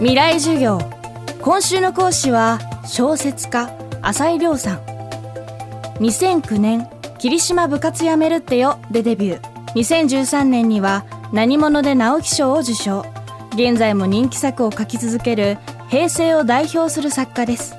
未来授業。今週の講師は小説家浅井亮さん。2009年霧島部活やめるってよでデビュー。2013年には何者で直木賞を受賞。現在も人気作を書き続ける平成を代表する作家です。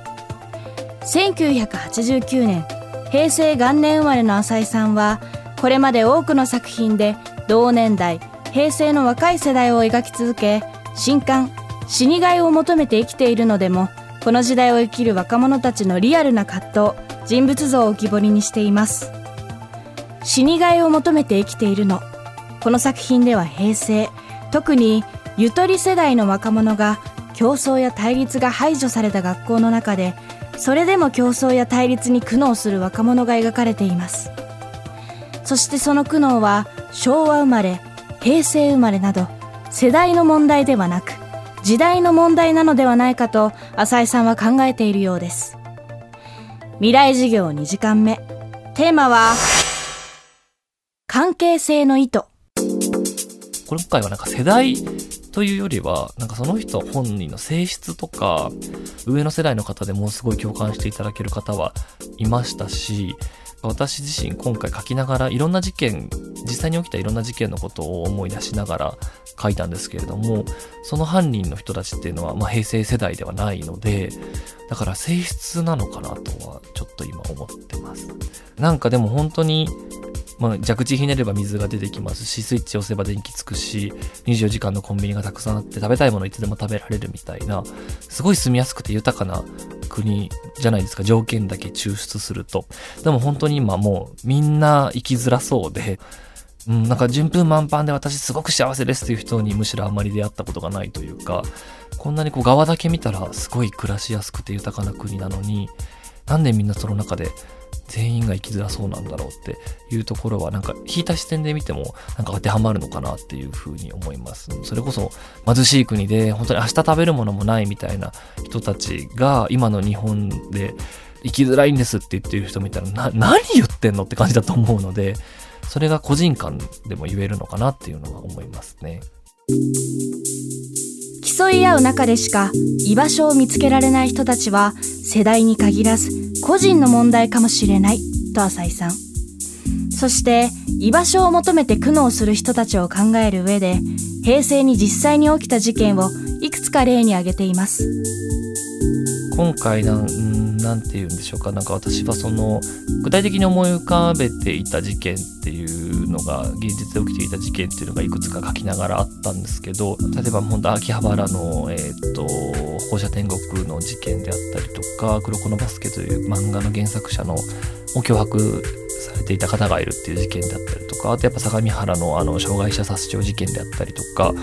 1989年平成元年生まれの浅井さんはこれまで多くの作品で同年代平成の若い世代を描き続け新刊死にがいを求めて生きているのでもこの時代を生きる若者たちのリアルな葛藤人物像を浮き彫りにしています。死にがいを求めて生きているのこの作品では平成特にゆとり世代の若者が競争や対立が排除された学校の中でそれでも競争や対立に苦悩する若者が描かれています。そしてその苦悩は昭和生まれ平成生まれなど世代の問題ではなく時代の問題なのではないかと浅井さんは考えているようです。未来授業2時間目。テーマは関係性の意図。今回はなんか世代というよりは、なんかその人本人の性質とか、上の世代の方でもうすごい共感していただける方はいましたし、私自身今回書きながらいろんな事件、実際に起きたいろんな事件のことを思い出しながら書いたんですけれども、その犯人の人たちっていうのは、まあ、平成世代ではないので、だから性質なのかなとはちょっと今思ってます。なんかでも本当にまあ、蛇口ひねれば水が出てきますし、スイッチ押せば電気つくし、24時間のコンビニがたくさんあって食べたいものいつでも食べられるみたいな、すごい住みやすくて豊かな国じゃないですか、条件だけ抽出すると。でも本当に今もうみんな生きづらそうで、うん、なんか順風満帆で私すごく幸せですっていう人にむしろあまり出会ったことがないというか、こんなにこう側だけ見たらすごい暮らしやすくて豊かな国なのに、なんでみんなその中で全員が生きづらそうなんだろうっていうところはなんか引いた視点で見てもなんか当てはまるのかなっていうふうに思います。それこそ貧しい国で本当に明日食べるものもないみたいな人たちが今の日本で生きづらいんですって言ってる人見たらな何言ってんのって感じだと思うのでそれが個人間でも言えるのかなっていうのは思いますね。競い合う中でしか居場所を見つけられない人たちは世代に限らず個人の問題かもしれないと浅井さん。そして居場所を求めて苦悩する人たちを考える上で平成に実際に起きた事件をいくつか例に挙げています。今回なんなんて言うんでしょうか。なんか私はその具体的に思い浮かべていた事件っていうのが現実で起きていた事件っていうのがいくつか書きながらあったんですけど例えば本当秋葉原の、えーと、放射天国の事件であったりとか「黒子のバスケ」という漫画の原作者のを脅迫されていた方がいるっていう事件であったりとかあとやっぱ相模原のあの障害者殺傷事件であったりとか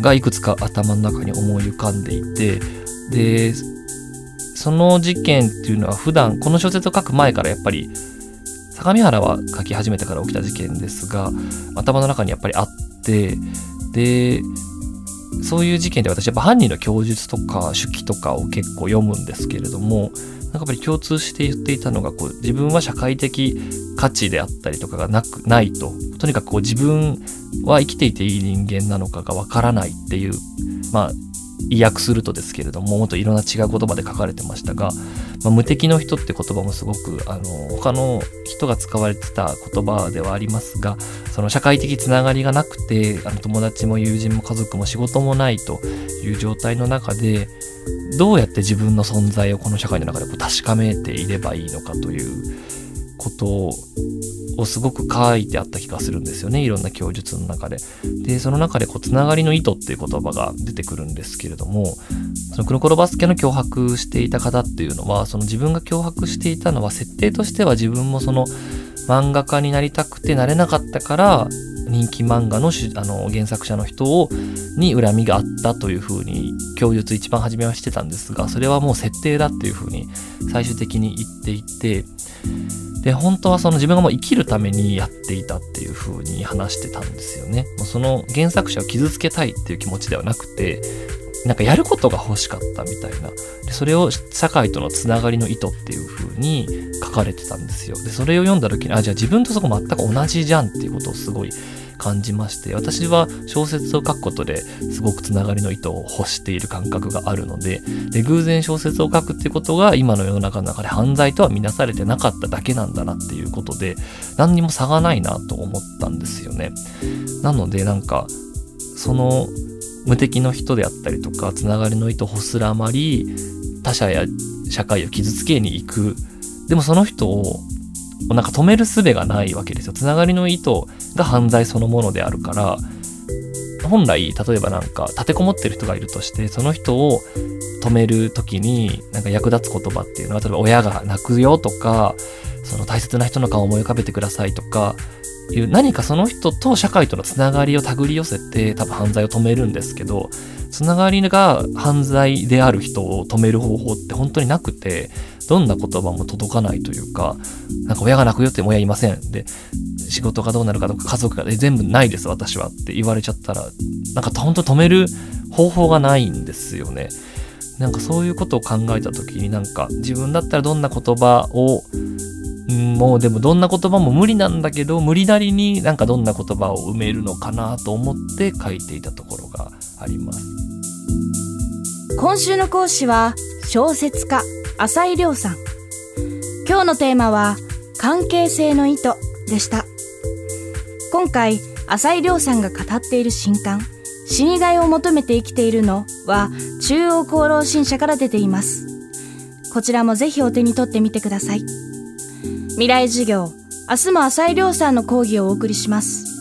がいくつか頭の中に思い浮かんでいてでその事件っていうのは普段この小説を書く前からやっぱり相模原は書き始めてから起きた事件ですが頭の中にやっぱりあってでそういう事件で私やっぱ犯人の供述とか手記とかを結構読むんですけれどもなんかやっぱり共通して言っていたのがこう自分は社会的価値であったりとかがなくないと。とにかくこう自分は生きていていい人間なのかがわからないっていうまあ意訳するとですけれどももっといろんな違う言葉で書かれてましたが、まあ、無敵の人って言葉もすごくあの他の人が使われてた言葉ではありますがその社会的つながりがなくてあの友達も友人も家族も仕事もないという状態の中でどうやって自分の存在をこの社会の中でこう確かめていればいいのかということをすごく書いてあった気がするんですよねいろんな供述の中で。でその中でこうつながりの意図っていう言葉が出てくるんですけれどもその黒コロバスケの脅迫していた方っていうのはその自分が脅迫していたのは設定としては自分もその漫画家になりたくてなれなかったから人気漫画のあの原作者の人をに恨みがあったというふうに供述一番初めはしてたんですがそれはもう設定だっていうふうに最終的に言っていてで、本当はその自分がもう生きるためにやっていたっていう風に話してたんですよね。もうその原作者を傷つけたいっていう気持ちではなくて、なんかやることが欲しかったみたいな。でそれを社会とのつながりの意図っていう風に書かれてたんですよ。で、それを読んだ時に、あ、じゃあ自分とそこ全く同じじゃんっていうことをすごい感じまして私は小説を書くことですごくつながりの糸を欲している感覚があるのでで偶然小説を書くっていうことが今の世の中の中で犯罪とは見なされてなかっただけなんだなっていうことで何にも差がないなと思ったんですよね。なのでなんかその無敵の人であったりとかつながりの糸をほすらまり他者や社会を傷つけに行くでもその人をなんか止める術がないわけですよ。つながりの意図が犯罪そのものであるから、本来、例えばなんか立てこもってる人がいるとして、その人を止める時になんか役立つ言葉っていうのは、例えば親が泣くよとか、その大切な人の顔を思い浮かべてくださいとか、いう何かその人と社会とのつながりを手繰り寄せて多分犯罪を止めるんですけど、つながりが犯罪である人を止める方法って本当になくて、どんな言葉も届かないというか、なんか親が泣くよって親いません。で、仕事がどうなるかとか家族が、全部ないです私はって言われちゃったら、なんか本当止める方法がないんですよね。なんかそういうことを考えた時になんか自分だったらどんな言葉をもうでもどんな言葉も無理なんだけど無理なりになんかどんな言葉を埋めるのかなと思って書いていたところがあります今週の講師は小説家浅井亮さん。今日のテーマは、関係性の意図でした。今回、浅井亮さんが語っている新刊、死にがいを求めて生きているのは、中央厚労新社から出ています。こちらもぜひお手に取ってみてください。未来授業、明日も浅井亮さんの講義をお送りします。